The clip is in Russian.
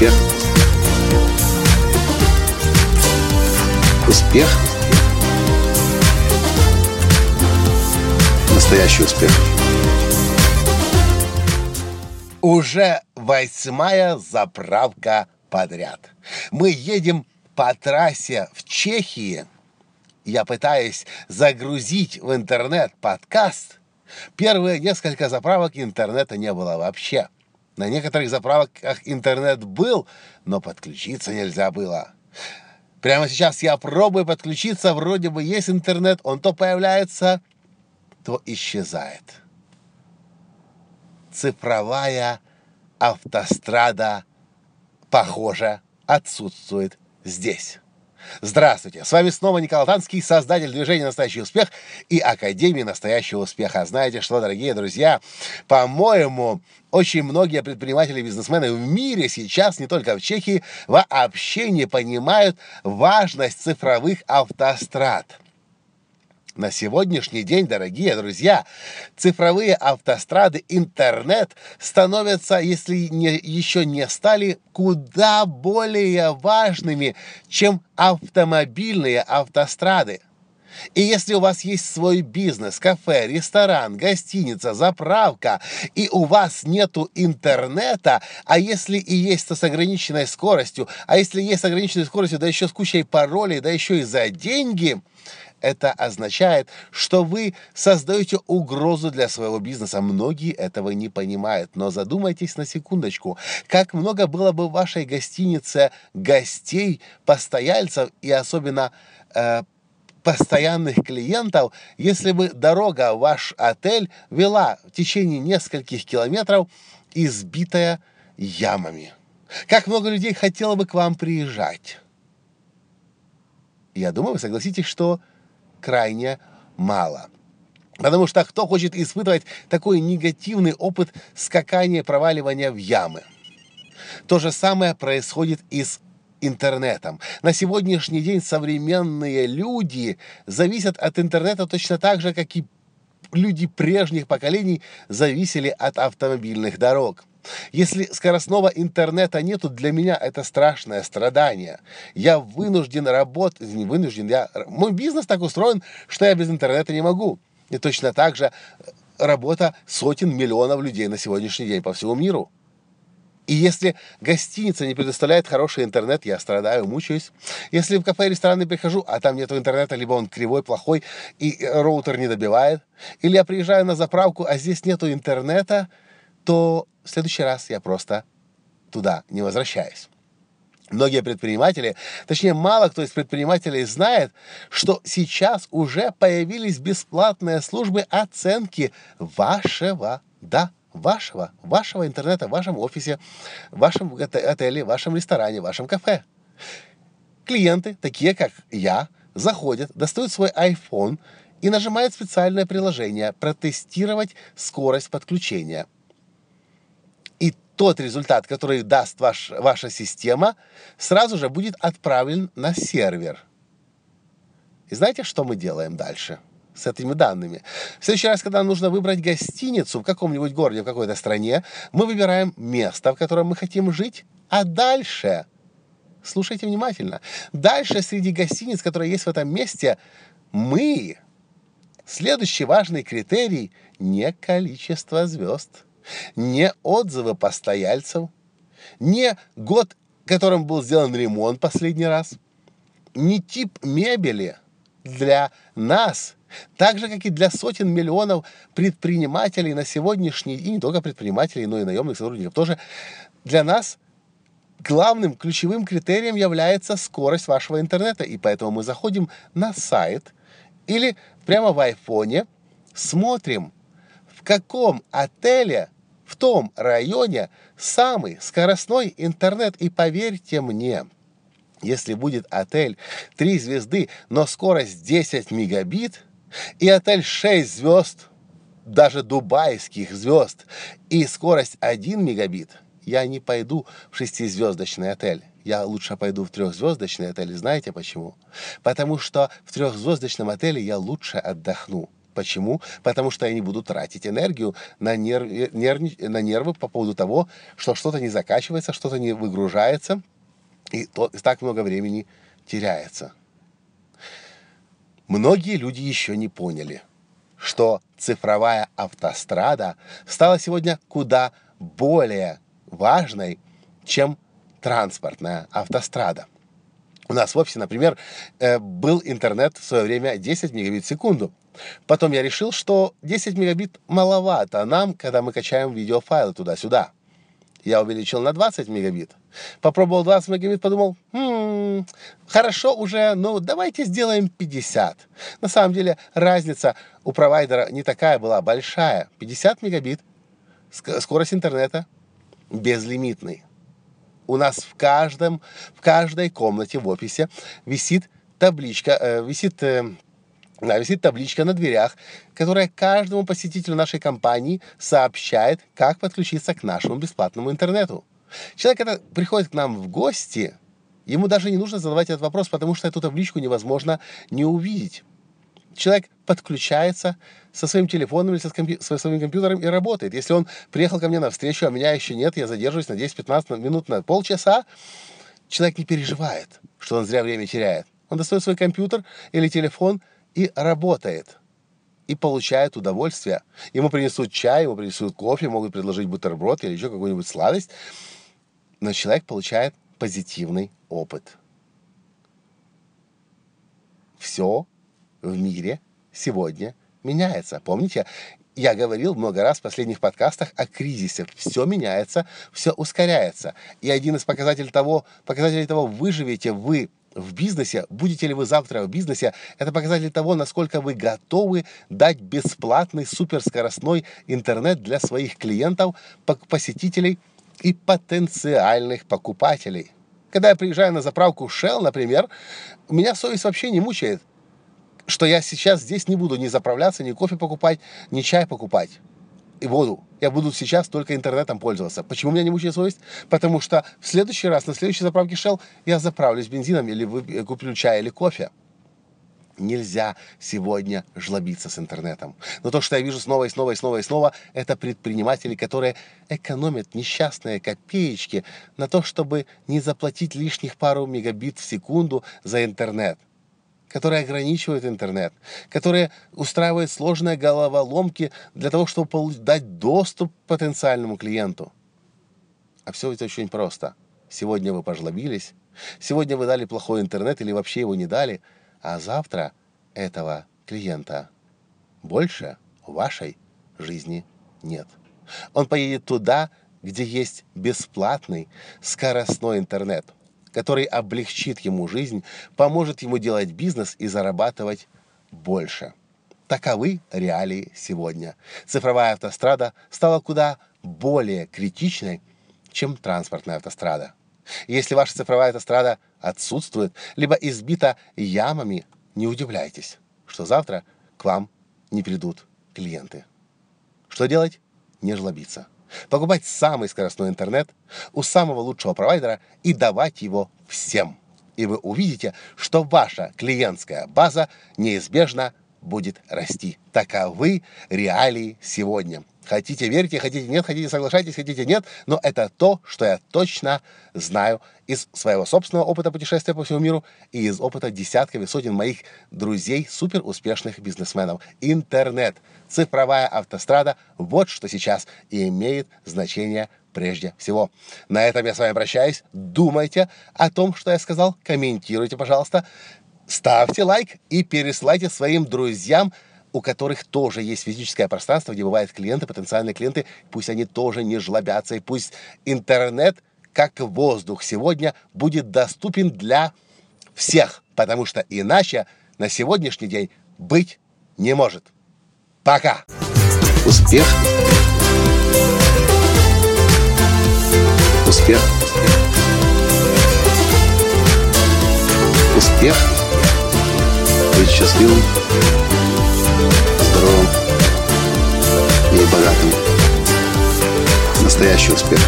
Успех. Успех. Настоящий успех. Уже восьмая заправка подряд. Мы едем по трассе в Чехии. Я пытаюсь загрузить в интернет подкаст. Первые несколько заправок интернета не было вообще. На некоторых заправках интернет был, но подключиться нельзя было. Прямо сейчас я пробую подключиться, вроде бы есть интернет, он то появляется, то исчезает. Цифровая автострада, похоже, отсутствует здесь. Здравствуйте! С вами снова Николай Танский, создатель движения «Настоящий успех» и Академии «Настоящего успеха». Знаете что, дорогие друзья, по-моему, очень многие предприниматели и бизнесмены в мире сейчас, не только в Чехии, вообще не понимают важность цифровых автострад. На сегодняшний день, дорогие друзья, цифровые автострады, интернет становятся, если не, еще не стали, куда более важными, чем автомобильные автострады. И если у вас есть свой бизнес, кафе, ресторан, гостиница, заправка, и у вас нету интернета, а если и есть, то с ограниченной скоростью, а если есть с ограниченной скоростью, да еще с кучей паролей, да еще и за деньги, это означает, что вы создаете угрозу для своего бизнеса. Многие этого не понимают, но задумайтесь на секундочку, как много было бы в вашей гостинице гостей, постояльцев и особенно э, постоянных клиентов, если бы дорога в ваш отель вела в течение нескольких километров избитая ямами. Как много людей хотело бы к вам приезжать? Я думаю, вы согласитесь, что крайне мало. Потому что кто хочет испытывать такой негативный опыт скакания, проваливания в ямы? То же самое происходит и с интернетом. На сегодняшний день современные люди зависят от интернета точно так же, как и люди прежних поколений зависели от автомобильных дорог. Если скоростного интернета нету, для меня это страшное страдание. Я вынужден работать, не вынужден, я, мой бизнес так устроен, что я без интернета не могу. И точно так же работа сотен миллионов людей на сегодняшний день по всему миру. И если гостиница не предоставляет хороший интернет, я страдаю, мучаюсь. Если в кафе и рестораны прихожу, а там нет интернета, либо он кривой, плохой, и роутер не добивает, или я приезжаю на заправку, а здесь нету интернета, то в следующий раз я просто туда не возвращаюсь. Многие предприниматели, точнее мало кто из предпринимателей знает, что сейчас уже появились бесплатные службы оценки вашего, да, вашего, вашего интернета в вашем офисе, в вашем отеле, в вашем ресторане, в вашем кафе. Клиенты, такие как я, заходят, достают свой iPhone и нажимают специальное приложение «Протестировать скорость подключения» тот результат, который даст ваш, ваша система, сразу же будет отправлен на сервер. И знаете, что мы делаем дальше с этими данными? В следующий раз, когда нужно выбрать гостиницу в каком-нибудь городе, в какой-то стране, мы выбираем место, в котором мы хотим жить, а дальше, слушайте внимательно, дальше среди гостиниц, которые есть в этом месте, мы, следующий важный критерий, не количество звезд – не отзывы постояльцев, не год, которым был сделан ремонт последний раз, не тип мебели для нас, так же, как и для сотен миллионов предпринимателей на сегодняшний день, и не только предпринимателей, но и наемных сотрудников тоже, для нас главным ключевым критерием является скорость вашего интернета. И поэтому мы заходим на сайт или прямо в айфоне, смотрим, в каком отеле в том районе самый скоростной интернет. И поверьте мне, если будет отель 3 звезды, но скорость 10 мегабит, и отель 6 звезд, даже дубайских звезд, и скорость 1 мегабит, я не пойду в шестизвездочный отель. Я лучше пойду в трехзвездочный отель. Знаете почему? Потому что в трехзвездочном отеле я лучше отдохну. Почему? Потому что они будут тратить энергию на, нерв, нерв, на нервы по поводу того, что что-то не закачивается, что-то не выгружается, и, то, и так много времени теряется. Многие люди еще не поняли, что цифровая автострада стала сегодня куда более важной, чем транспортная автострада. У нас в офисе, например, э, был интернет в свое время 10 мегабит в секунду. Потом я решил, что 10 мегабит маловато нам, когда мы качаем видеофайлы туда-сюда. Я увеличил на 20 мегабит. Попробовал 20 мегабит, подумал, хм, хорошо уже, ну давайте сделаем 50. На самом деле разница у провайдера не такая была большая. 50 мегабит, скорость интернета безлимитный. У нас в каждом, в каждой комнате в офисе висит табличка, э, висит э, да, висит табличка на дверях, которая каждому посетителю нашей компании сообщает, как подключиться к нашему бесплатному интернету. Человек, когда приходит к нам в гости, ему даже не нужно задавать этот вопрос, потому что эту табличку невозможно не увидеть. Человек подключается со своим телефоном или со, компью- со своим компьютером и работает. Если он приехал ко мне на встречу, а меня еще нет, я задерживаюсь на 10-15 минут, на полчаса, человек не переживает, что он зря время теряет. Он достает свой компьютер или телефон и работает. И получает удовольствие. Ему принесут чай, ему принесут кофе, могут предложить бутерброд или еще какую-нибудь сладость. Но человек получает позитивный опыт. Все в мире сегодня меняется. Помните, я говорил много раз в последних подкастах о кризисе. Все меняется, все ускоряется. И один из показателей того, показателей того, выживете вы в бизнесе, будете ли вы завтра в бизнесе, это показатель того, насколько вы готовы дать бесплатный суперскоростной интернет для своих клиентов, посетителей и потенциальных покупателей. Когда я приезжаю на заправку Shell, например, меня совесть вообще не мучает, что я сейчас здесь не буду ни заправляться, ни кофе покупать, ни чай покупать и воду. Я буду сейчас только интернетом пользоваться. Почему меня не мучает совесть? Потому что в следующий раз, на следующей заправке Shell, я заправлюсь бензином или э, куплю чай или кофе. Нельзя сегодня жлобиться с интернетом. Но то, что я вижу снова и снова и снова и снова, это предприниматели, которые экономят несчастные копеечки на то, чтобы не заплатить лишних пару мегабит в секунду за интернет которые ограничивают интернет, которые устраивают сложные головоломки для того, чтобы дать доступ потенциальному клиенту. А все это очень просто. Сегодня вы пожлобились, сегодня вы дали плохой интернет или вообще его не дали, а завтра этого клиента больше в вашей жизни нет. Он поедет туда, где есть бесплатный скоростной интернет – который облегчит ему жизнь, поможет ему делать бизнес и зарабатывать больше. Таковы реалии сегодня. Цифровая автострада стала куда более критичной, чем транспортная автострада. Если ваша цифровая автострада отсутствует, либо избита ямами, не удивляйтесь, что завтра к вам не придут клиенты. Что делать? Не жлобиться покупать самый скоростной интернет у самого лучшего провайдера и давать его всем. И вы увидите, что ваша клиентская база неизбежно будет расти. Таковы реалии сегодня. Хотите верьте, хотите нет, хотите соглашайтесь, хотите нет, но это то, что я точно знаю из своего собственного опыта путешествия по всему миру и из опыта десятков и сотен моих друзей, супер успешных бизнесменов. Интернет, цифровая автострада, вот что сейчас и имеет значение прежде всего. На этом я с вами прощаюсь. Думайте о том, что я сказал, комментируйте, пожалуйста, ставьте лайк и пересылайте своим друзьям у которых тоже есть физическое пространство, где бывают клиенты, потенциальные клиенты, пусть они тоже не жлобятся, и пусть интернет, как воздух сегодня, будет доступен для всех, потому что иначе на сегодняшний день быть не может. Пока! Успех! Успех! Успех! Быть счастливым! Здоровым и богатым. Настоящий успех.